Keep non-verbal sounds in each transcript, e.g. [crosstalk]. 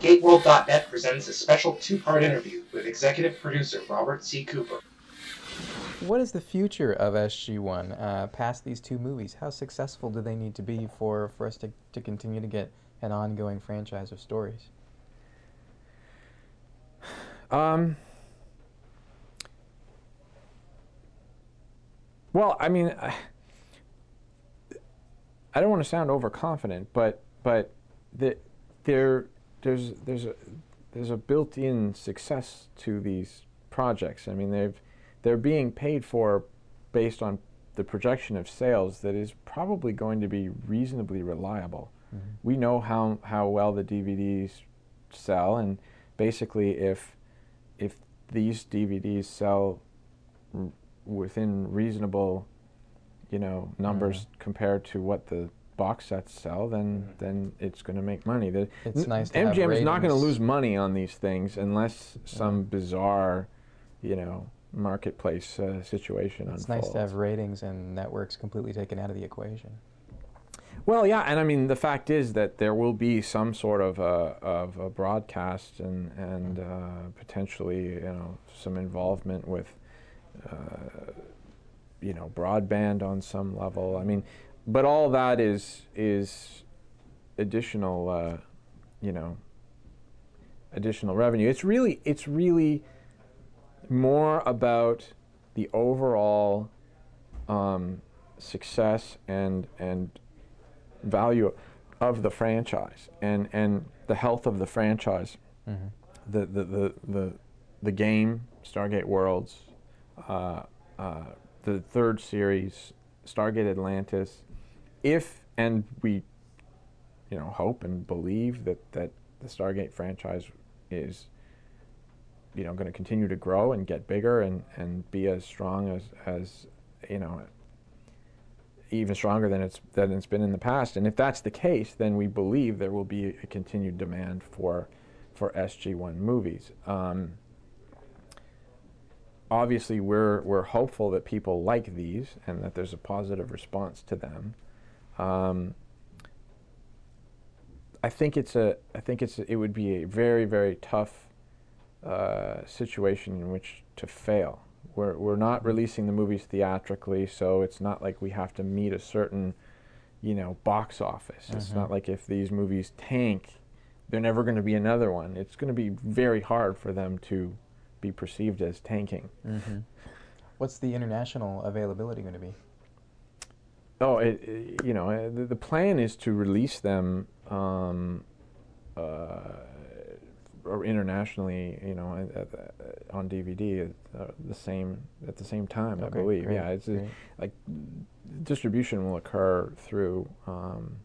GateWorld.net presents a special two-part interview with executive producer Robert C. Cooper. What is the future of SG1 uh, past these two movies? How successful do they need to be for, for us to, to continue to get an ongoing franchise of stories? Um, well, I mean, I, I don't want to sound overconfident, but but the, there there's there's a there's a built-in success to these projects. I mean, they've they're being paid for based on the projection of sales that is probably going to be reasonably reliable. Mm-hmm. We know how how well the DVDs sell, and basically, if if these DVDs sell r- within reasonable, you know, numbers mm-hmm. compared to what the box sets sell, then mm-hmm. then it's going to make money. The, it's nice. MGM is not going to lose money on these things unless some bizarre, you know, marketplace uh, situation it's unfolds. nice to have ratings and networks completely taken out of the equation. Well, yeah, and I mean the fact is that there will be some sort of a, of a broadcast and and uh, potentially you know some involvement with uh, you know broadband on some level. I mean, but all that is is additional uh, you know additional revenue. It's really it's really more about the overall um, success and and value of the franchise and and the health of the franchise, mm-hmm. the, the, the the the game Stargate Worlds, uh, uh, the third series Stargate Atlantis, if and we you know hope and believe that that the Stargate franchise is you know going to continue to grow and get bigger and, and be as strong as, as you know even stronger than it's than it's been in the past. And if that's the case, then we believe there will be a continued demand for for SG1 movies. Um, obviously, we're we're hopeful that people like these and that there's a positive response to them. Um, I think it's a I think it's it would be a very very tough uh, situation in which to fail. We're, we're not releasing the movies theatrically, so it's not like we have to meet a certain, you know, box office. Mm-hmm. It's not like if these movies tank, they're never going to be another one. It's going to be very hard for them to be perceived as tanking. Mm-hmm. What's the international availability going to be? Oh, it, it, you know, uh, the, the, plan is to release them um, uh, internationally, you know, uh, on DVD at uh, the same at the same time. Okay, I believe. Great, yeah, it's a, like distribution will occur through. Um,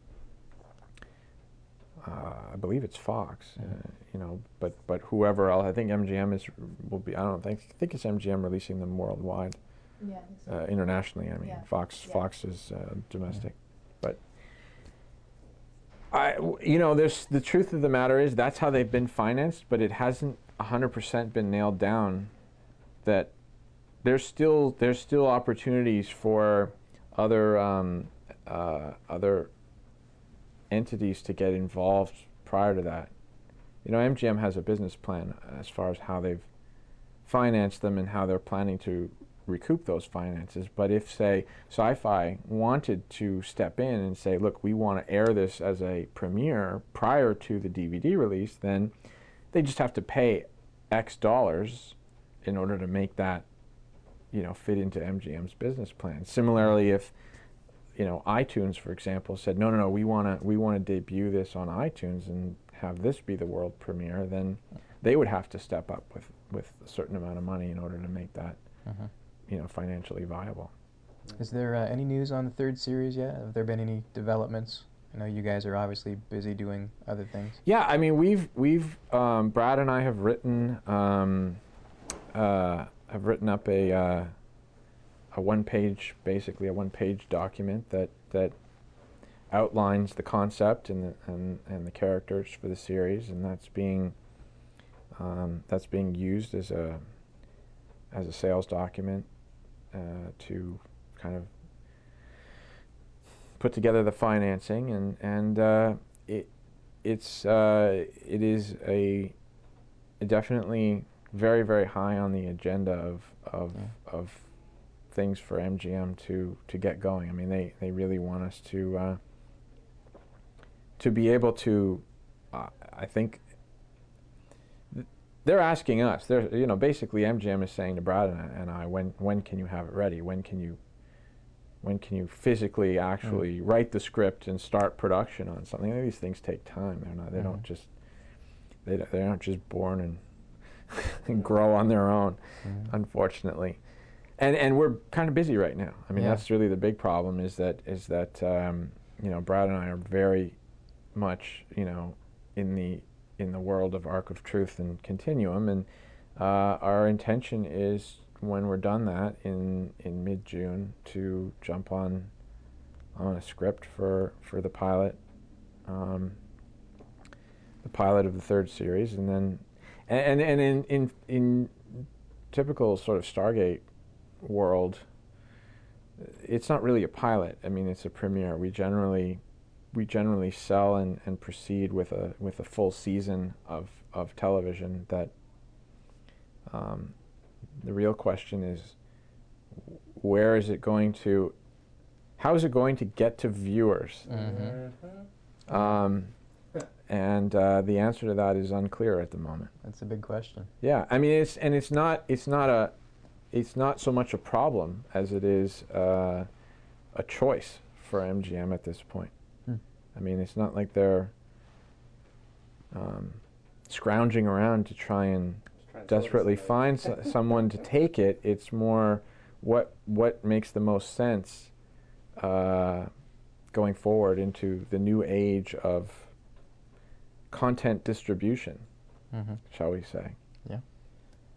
uh, I believe it's Fox, mm-hmm. Uh, you know, but but whoever else, I think MGM is will be. I don't think I think it's MGM releasing them worldwide. Yeah, so. Uh, internationally, I mean, yeah. Fox yeah. Fox is uh, domestic. I, you know, there's the truth of the matter is that's how they've been financed, but it hasn't 100% been nailed down. That there's still there's still opportunities for other um, uh, other entities to get involved prior to that. You know, MGM has a business plan as far as how they've financed them and how they're planning to recoup those finances. But if, say, sci fi wanted to step in and say, look, we want to air this as a premiere prior to the DVD release, then they just have to pay X dollars in order to make that you know fit into MGM's business plan. Similarly, if you know iTunes, for example, said no, no, no, we want to we want to debut this on iTunes and have this be the world premiere, then they would have to step up with with a certain amount of money in order to make that uh-huh you know financially viable. Is there uh, any news on the third series yet? Have there been any developments? I know you guys are obviously busy doing other things. Yeah, I mean we've we've um, Brad and I have written um, uh, have written up a uh, a one page basically a one page document that that outlines the concept and the, and and the characters for the series, and that's being um, that's being used as a as a sales document uh, to kind of put together the financing, and and uh, it it's uh, it is a definitely very very high on the agenda of of Yeah. of things for MGM to to get going. I mean, they they really want us to uh, to be able to. Uh, I think th- they're asking us. They're you know basically MGM is saying to Brad and I, and I when when can you have it ready? When can you when can you physically actually write the script and start production on something? These things take time. They're not. They Mhm. don't just. They they aren't just born and and [laughs] grow on their own, Mhm. unfortunately. And and we're kind of busy right now. I mean, Yeah. that's really the big problem. Is that is that um, you know Brad and I are very much you know in the in the world of Arc of Truth and Continuum, and uh, our intention is when we're done that in in mid June to jump on on a script for for the pilot, um, the pilot of the third series, and then and and in in in typical sort of Stargate world, it's not really a pilot. I mean, it's a premiere. We generally we generally sell and, and proceed with a with a full season of, of television that um, the real question is where is it going to how is it going to get to viewers Mhm. um, and uh, the answer to that is unclear at the moment That's a big question. yeah i mean it's and it's not it's not a it's not so much a problem as it is uh, a choice for mgm at this point Hmm. i mean it's not like they're um, scrounging around to try and to sell it to desperately find s- [laughs] someone to take it. It's more what what makes the most sense uh, going forward into the new age of content distribution, Mm-hmm. shall we say? Yeah.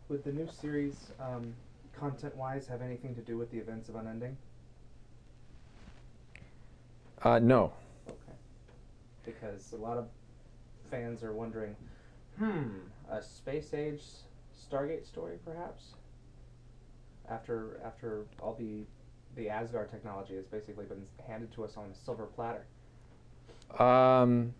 With the new series, um, content-wise, have anything to do with the events of Unending? Uh, no. Okay. Because a lot of fans are wondering, hmm, a space age Stargate story, perhaps. After after all the the Asgard technology has basically been handed to us on a silver platter. Um,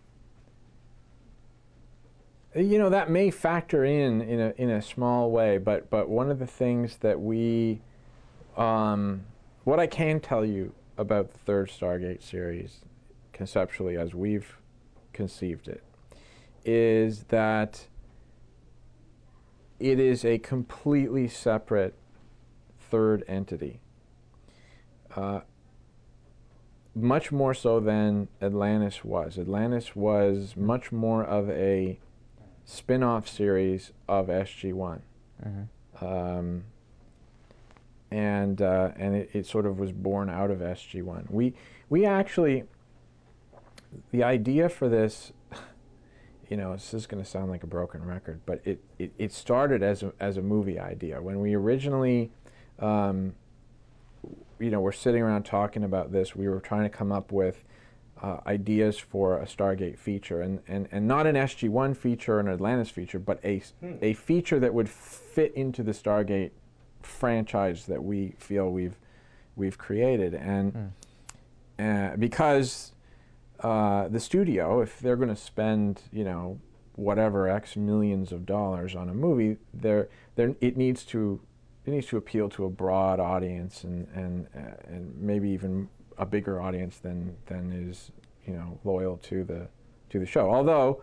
you know that may factor in in a in a small way, but but one of the things that we, um, what I can tell you about the third Stargate series, conceptually as we've conceived it, is that it is a completely separate third entity. Uh, much more so than Atlantis was. Atlantis was much more of a spin off series of SG1. Mm-hmm. Um, and uh, and it, it sort of was born out of SG1. We, we actually, the idea for this, [laughs] you know, this is going to sound like a broken record, but it, it, it started as a, as a movie idea. When we originally, um, you know, we're sitting around talking about this, we were trying to come up with uh, ideas for a Stargate feature, and, and, and not an SG1 feature or an Atlantis feature, but a, s- Hmm. a feature that would fit into the Stargate franchise that we feel we've we've created, and uh, because uh, the studio, if they're going to spend, you know, whatever X millions of dollars on a movie, there, there, it needs to, it needs to appeal to a broad audience and and uh, and maybe even a bigger audience than than is, you know, loyal to the to the show. Although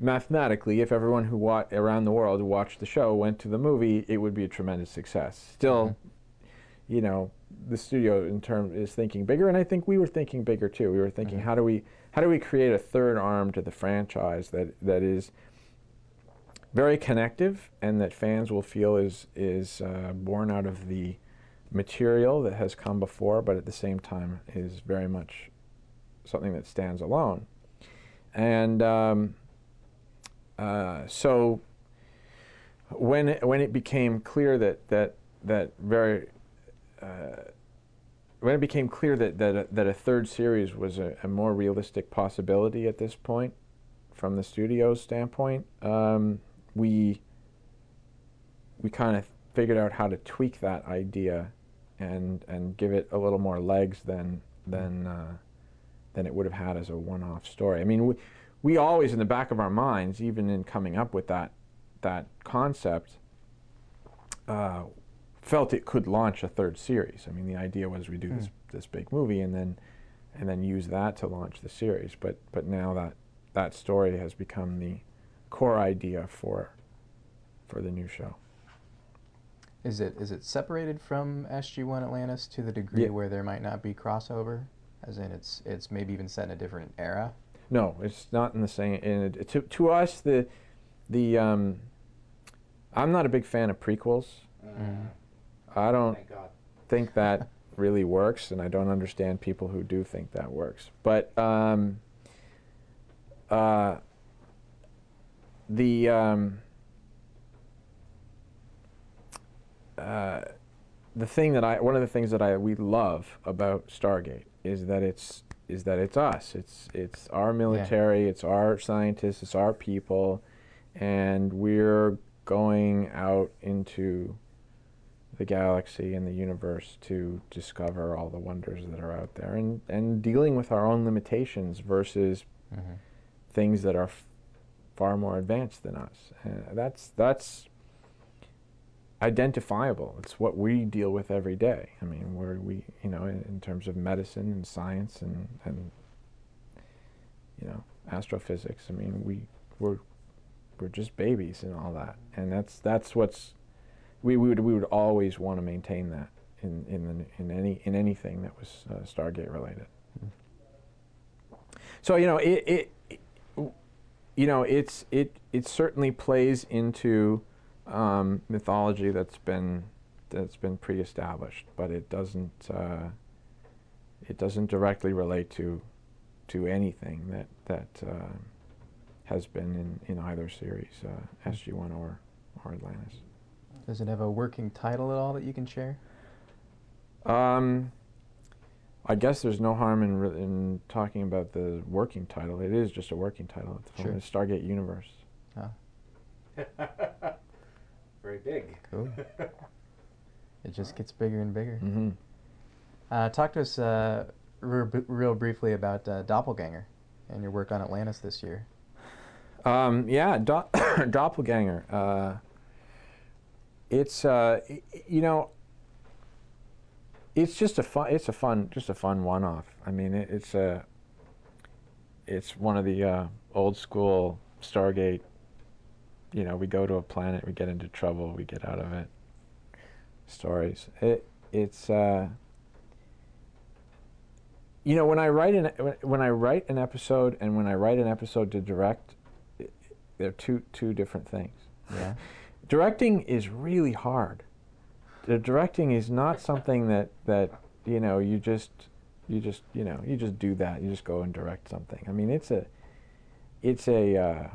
mathematically, if everyone who wa- around the world watched the show went to the movie, it would be a tremendous success. Still, you know, the studio in term is thinking bigger, and I think we were thinking bigger too. We were thinking, Mhm. how do we how do we create a third arm to the franchise that that is very connective and that fans will feel is is uh, born out of the material that has come before, but at the same time is very much something that stands alone. And um, uh, so when it, when it became clear that that that very uh, when it became clear that that a, that a third series was a, a more realistic possibility at this point, from the studio's standpoint, um, we we kind of figured out how to tweak that idea and and give it a little more legs than than uh, than it would have had as a one-off story. I mean, we, we always in the back of our minds, even in coming up with that that concept, uh, felt it could launch a third series. I mean, the idea was we do this this big movie and then and then use that to launch the series. But but now that that story has become the core idea for for the new show. Is it is it separated from SG1 Atlantis to the degree Yeah. where there might not be crossover? As in, it's it's maybe even set in a different era. No, it's not in the same. In it, to to us, the the um, I'm not a big fan of prequels. Mm. I don't think that [laughs] really works, and I don't understand people who do think that works. But um, uh, the um, uh, the thing that I one of the things that I we love about Stargate is that it's is that it's us. It's it's our military. It's our scientists. It's our people, and we're going out into the galaxy and the universe to discover all the wonders that are out there and, and dealing with our own limitations versus Mm-hmm. things that are f- far more advanced than us. Uh, that's that's identifiable. It's what we deal with every day. I mean, where we, you know, in, in terms of medicine and science and and you know, astrophysics. I mean, we we're we're just babies and all that, and that's that's what's we, we would we would always want to maintain that in in the, in any in anything that was uh, Stargate related. So you know it, it, it you know it's it it certainly plays into um, mythology that's been that's been pre-established, but it doesn't uh, it doesn't directly relate to to anything that that uh, has been in, in either series, uh, SG One or or Atlantis. Does it have a working title at all that you can share? Um, I guess there's no harm in re- in talking about the working title. It is just a working title. It's Sure. It's Stargate Universe. [laughs] Very big. Cool. [laughs] it just gets bigger and bigger. hmm Uh, talk to us uh, real, real briefly about uh, Doppelganger and your work on Atlantis this year. Um, yeah, do- [coughs] Doppelganger. Uh, it's uh, y- y- you know, it's just a fun. It's a fun, just a fun one-off. I mean, it, it's a. It's one of the uh, old school Stargate. You know, we go to a planet, we get into trouble, we get out of it. Stories. It it's. Uh, you know, when I write an when- I write an episode and when I write an episode to direct, i- they're two two different things. Yeah. [laughs] Directing is really hard. The directing is not something that that you know you just you just you know you just do that. You just go and direct something. I mean, it's a it's a uh,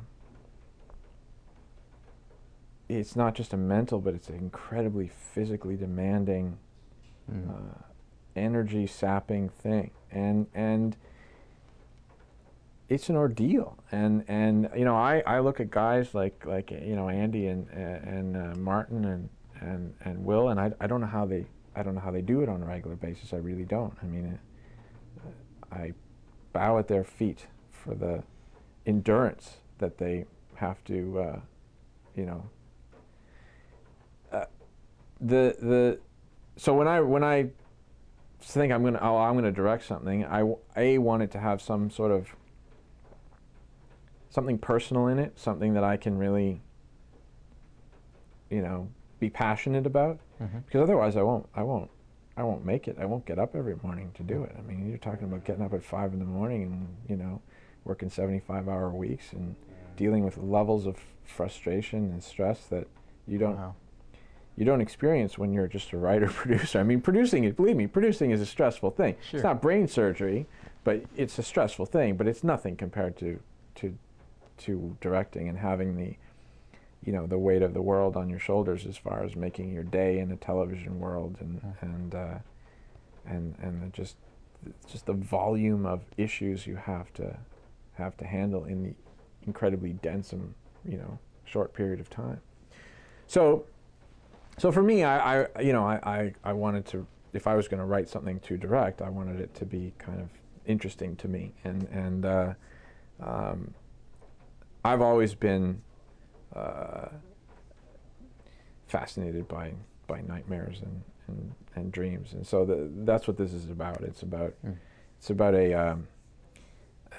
it's not just a mental, but it's an incredibly physically demanding Mm. uh, energy sapping thing. And and it's an ordeal. And and you know I, I look at guys like like you know Andy and and uh, Martin and and and Will and I, I don't know how they I don't know how they do it on a regular basis. I really don't. I mean uh, I bow at their feet for the endurance that they have to uh, you know the the so when I when I think I'm gonna oh I'm gonna direct something, I a want it to have some sort of something personal in it, something that I can really, you know, be passionate about. Mhm. Because otherwise, I won't I won't I won't make it. I won't get up every morning to do it. I mean, you're talking about getting up at five in the morning and you know, working 75 hour weeks and dealing with levels of frustration and stress that you don't Wow. You don't experience when you're just a writer [laughs] producer. I mean, producing it, believe me, producing is a stressful thing. Sure. It's not brain surgery, but it's a stressful thing. But it's nothing compared to to to directing and having the you know the weight of the world on your shoulders as far as making your day in a television world and Mhm. and uh, and and the just just the volume of issues you have to have to handle in the incredibly dense and you know short period of time. So so for me, I, I you know, I, I, I wanted to, if I was going to write something to direct, I wanted it to be kind of interesting to me, and and uh, um, I've always been uh, fascinated by by nightmares and, and, and dreams, and so the, that's what this is about. It's about Mm. it's about a um,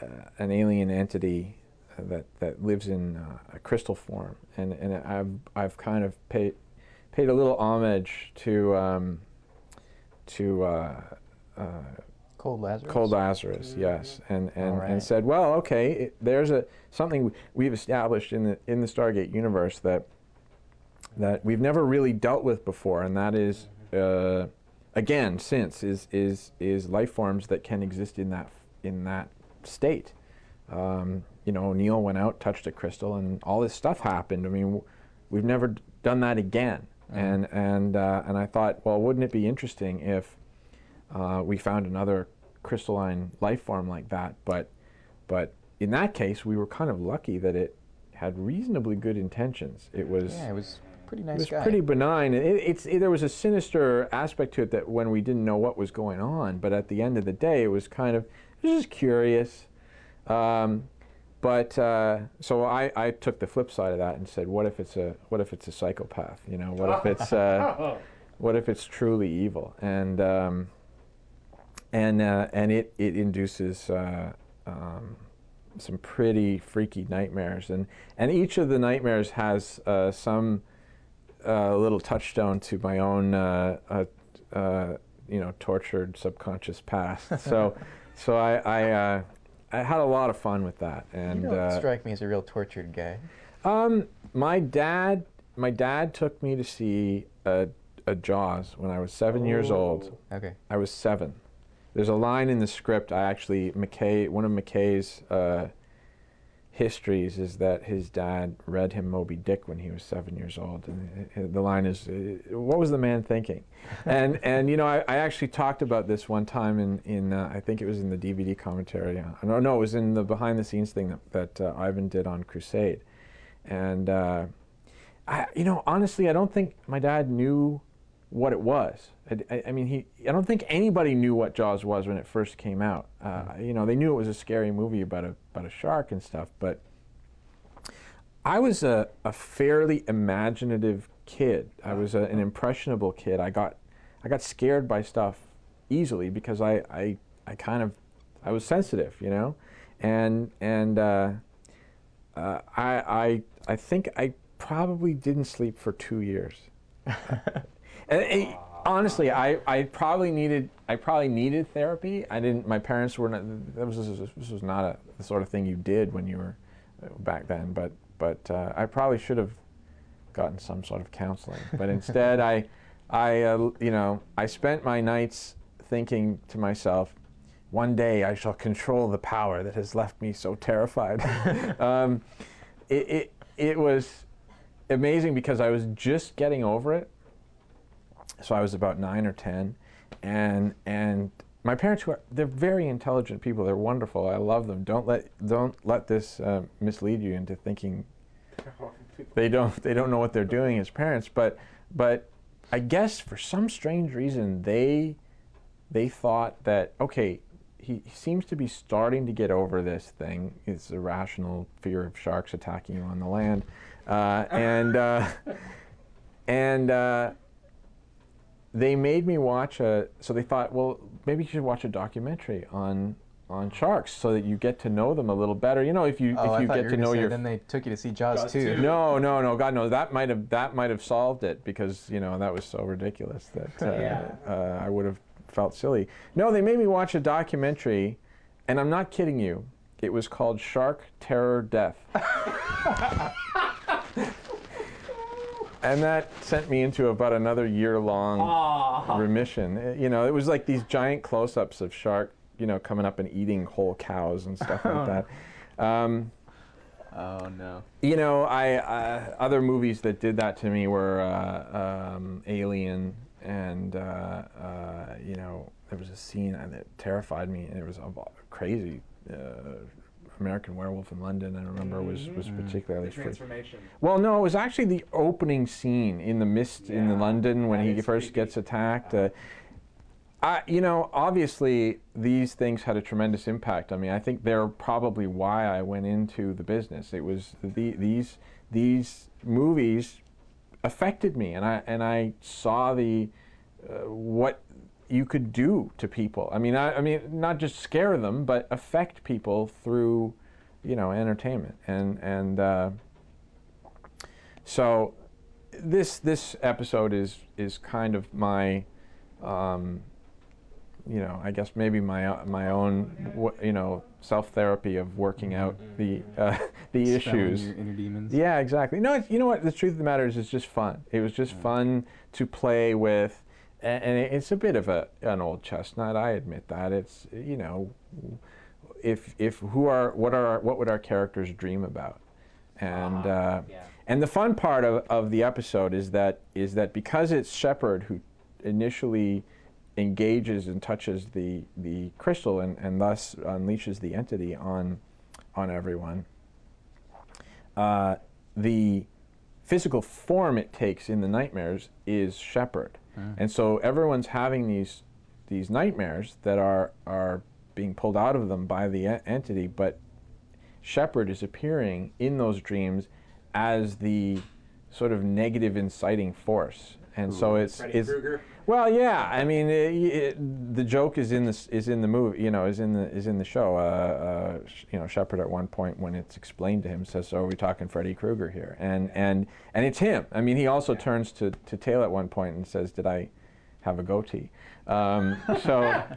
uh, an alien entity that that lives in uh, a crystal form, and and I've I've kind of paid paid a little homage to um, to uh, uh, Cold Lazarus. Cold Lazarus, yes, and and, All right. and said, well, okay, it, there's a something we've established in the in the Stargate universe that that we've never really dealt with before, and that is, uh, again, since is is is life forms that can exist in that in that state. Um, you know, Neil went out, touched a crystal, and all this stuff happened. I mean, w- we've never d- done that again. And and uh, and I thought, well, wouldn't it be interesting if uh, we found another crystalline life form like that? But but in that case, we were kind of lucky that it had reasonably good intentions. It was Yeah, it was pretty nice it was guy. pretty benign. It, it's it, there was a sinister aspect to it that when we didn't know what was going on, but at the end of the day, it was kind of it was just curious. Um, but uh, so I, I took the flip side of that and said, what if it's a what if it's a psychopath? You know, what if it's uh, [laughs] what if it's truly evil? And um, and uh, and it it induces uh, um, some pretty freaky nightmares, and and each of the nightmares has uh, some uh, little touchstone to my own uh, uh, uh, you know tortured subconscious past. So [laughs] so I I, uh, I had a lot of fun with that, and you don't uh, strike me as a real tortured guy. um, my dad, my dad took me to see a, a Jaws when I was seven years old. Okay. I was seven. There's a line in the script. I actually McKay, one of McKay's uh, histories is that his dad read him Moby Dick when he was seven years old, and the line is, uh, "What was the man thinking?" [laughs] and and you know, I, I actually talked about this one time in in uh, I think it was in the DVD commentary. Uh, no, no, it was in the behind the scenes thing that, that uh, Ivan did on Crusade, and uh, I, you know, honestly, I don't think my dad knew what it was. I, I, I mean, he. I don't think anybody knew what Jaws was when it first came out. Uh, You know, they knew it was a scary movie about a about a shark and stuff, but I was a, a fairly imaginative kid. I was a, an impressionable kid. I got I got scared by stuff easily because I, I I kind of I was sensitive, you know, and and uh, uh, I I I think I probably didn't sleep for two years. [laughs] And, and honestly, I, I probably needed I probably needed therapy. I didn't. My parents were not. That was this was not a, the sort of thing you did when you were uh, back then. But but uh, I probably should have gotten some sort of counseling. But [laughs] instead, I I uh, you know I spent my nights thinking to myself, one day I shall control the power that has left me so terrified. [laughs] um, it, it it was amazing because I was just getting over it so I was about nine or ten, and and my parents who are they're very intelligent people. They're wonderful. I love them. Don't let don't let this uh, mislead you into thinking [laughs] they don't they don't know what they're doing as parents. But but I guess for some strange reason they they thought that okay. He, he seems to be starting to get over this thing. It's irrational fear of sharks attacking you on the land, uh, and uh, [laughs] and uh, they made me watch a. So they thought, well, maybe you should watch a documentary on on sharks so that you get to know them a little better. You know, if you Oh, if I you get you were to gonna know say your Then they took you to see Jaws, Jaws 2. two. no, no, no, God, no. That might have that might have solved it because you know that was so ridiculous that uh, Yeah. uh, I would have felt silly. No, they made me watch a documentary, and I'm not kidding you. It was called Shark Terror Death. [laughs] and that sent me into about another year long Aw. remission. Uh, You know, it was like these giant close ups of shark, you know, coming up and eating whole cows and stuff like [laughs] that. Um, Oh no. you know, I uh, other movies that did that to me were uh, um, Alien, and uh, uh, you know, there was a scene that terrified me, and it was a crazy. American Werewolf in London, I remember was was particularly The freaky. transformation. Well, no, it was actually the opening scene in the mist in Yeah, London when that he first creepy. gets attacked. Uh, I, you know, obviously these things had a tremendous impact on me. I think they're probably why I went into the business. It was the, these these movies affected me, and I and I saw the uh, what you could do to people. I mean, I, I mean, not just scare them, but affect people through, you know, entertainment. And and uh, so this this episode is is kind of my. Um, you know, I guess maybe my my own, you know, self therapy of working out the uh, [laughs] the issues. Inner demons. Yeah, exactly. No, it's, you know what? The truth of the matter is, it's just fun. It was just fun to play with, and, it's a bit of a an old chestnut. I admit that. It's you know, if if who are what are what would our characters dream about, and uh, yeah. and the fun part of, of the episode is that is that because it's Shepard who initially engages and touches the the crystal and, and thus unleashes the entity on on everyone. Uh, the physical form it takes in the nightmares is Shepard, Mm. and so everyone's having these these nightmares that are are being pulled out of them by the en- entity, but Shepard is appearing in those dreams as the sort of negative inciting force, and so it's Freddy it's Krueger. well, yeah. I mean, it, it, the joke is in this is in the movie. You know, is in the is in the show. Uh, uh, sh- you know, Shepard at one point when it's explained to him says, "So are we talking Freddy Krueger here?" And and and it's him. I mean, he also turns to to Teyla at one point and says, "Did I have a goatee?" Um, so. [laughs]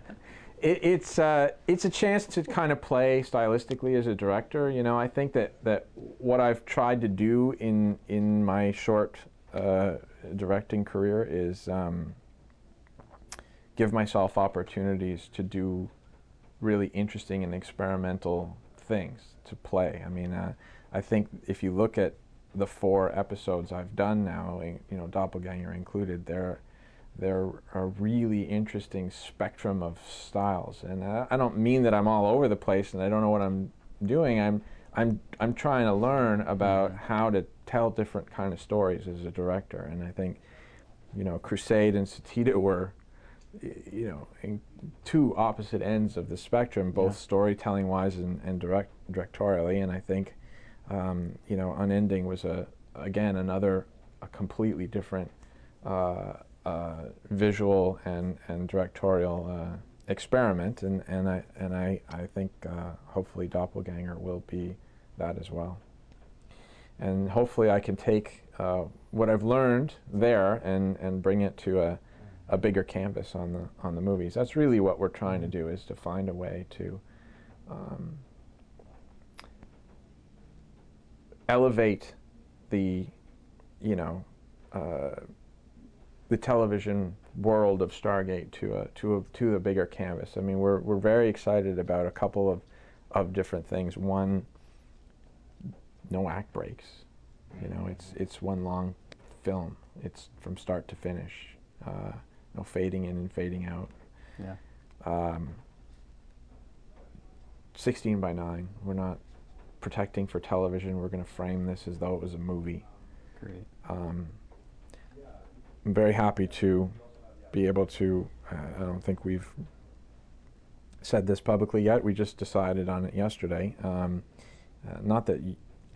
It, it's uh, it's a chance to kind of play stylistically as a director. You know, I think that, that what I've tried to do in in my short uh, directing career is um, give myself opportunities to do really interesting and experimental things to play. I mean, uh, I think if you look at the four episodes I've done now, you know, Doppelganger included, they're they're a really interesting spectrum of styles. And I, I don't mean that I'm all over the place and I don't know what I'm doing. I'm I'm I'm trying to learn about how to tell different kind of stories as a director. And I think, you know, Crusade and Sateda were, you know, in two opposite ends of the spectrum, both Yeah. storytelling wise and, and direct directorially. And I think, um, you know, Unending was a again another a completely different uh, uh, visual and, and directorial uh, experiment, and, and I and I I think uh, hopefully Doppelganger will be that as well. And hopefully I can take uh, what I've learned there and, and bring it to a, a bigger canvas on the on the movies. That's really what we're trying to do is to find a way to um, elevate the you know uh, the television world of Stargate to a to a to a bigger canvas. I mean, we're we're very excited about a couple of of different things. One, no act breaks. You know, it's it's one long film. It's from start to finish. Uh, no fading in and fading out. Yeah. Um, 16 by 9. We're not protecting for television. We're going to frame this as though it was a movie. Great. Um, I'm very happy to be able to. Uh, I don't think we've said this publicly yet. We just decided on it yesterday. Um, uh, not that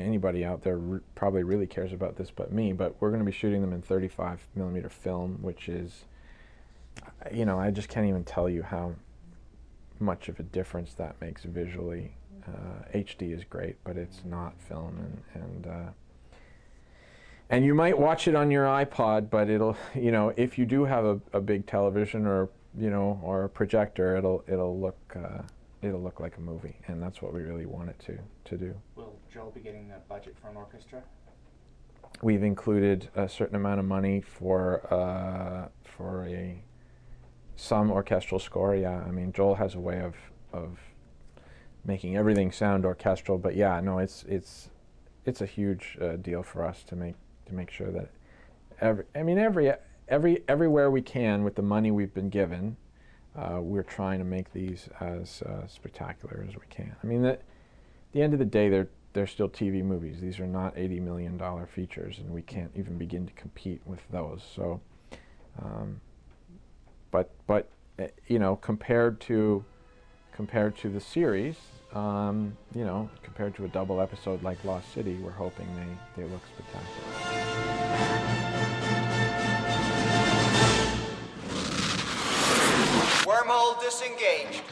anybody out there re- probably really cares about this, but me. But we're going to be shooting them in 35 millimeter film, which is, you know, I just can't even tell you how much of a difference that makes visually. Uh, HD is great, but it's not film, and and uh, and you might watch it on your iPod, but it'll, [laughs] you know, if you do have a, a big television or, you know, or a projector, it'll it'll look uh, it'll look like a movie, and that's what we really want it to to do. Joel be getting a budget for an orchestra? We've included a certain amount of money for uh, for a some orchestral score. Yeah, I mean Joel has a way of of making everything sound orchestral, but yeah, no, it's it's it's a huge uh, deal for us to make to make sure that every I mean every every everywhere we can with the money we've been given, uh, we're trying to make these as uh, spectacular as we can. I mean, at the end of the day, they're they're still TV movies. These are not eighty million dollar features, and we can't even begin to compete with those. So, um, but but eh, you know, compared to compared to the series, um, you know, compared to a double episode like Lost City, we're hoping they, they look spectacular. Wormhole disengaged.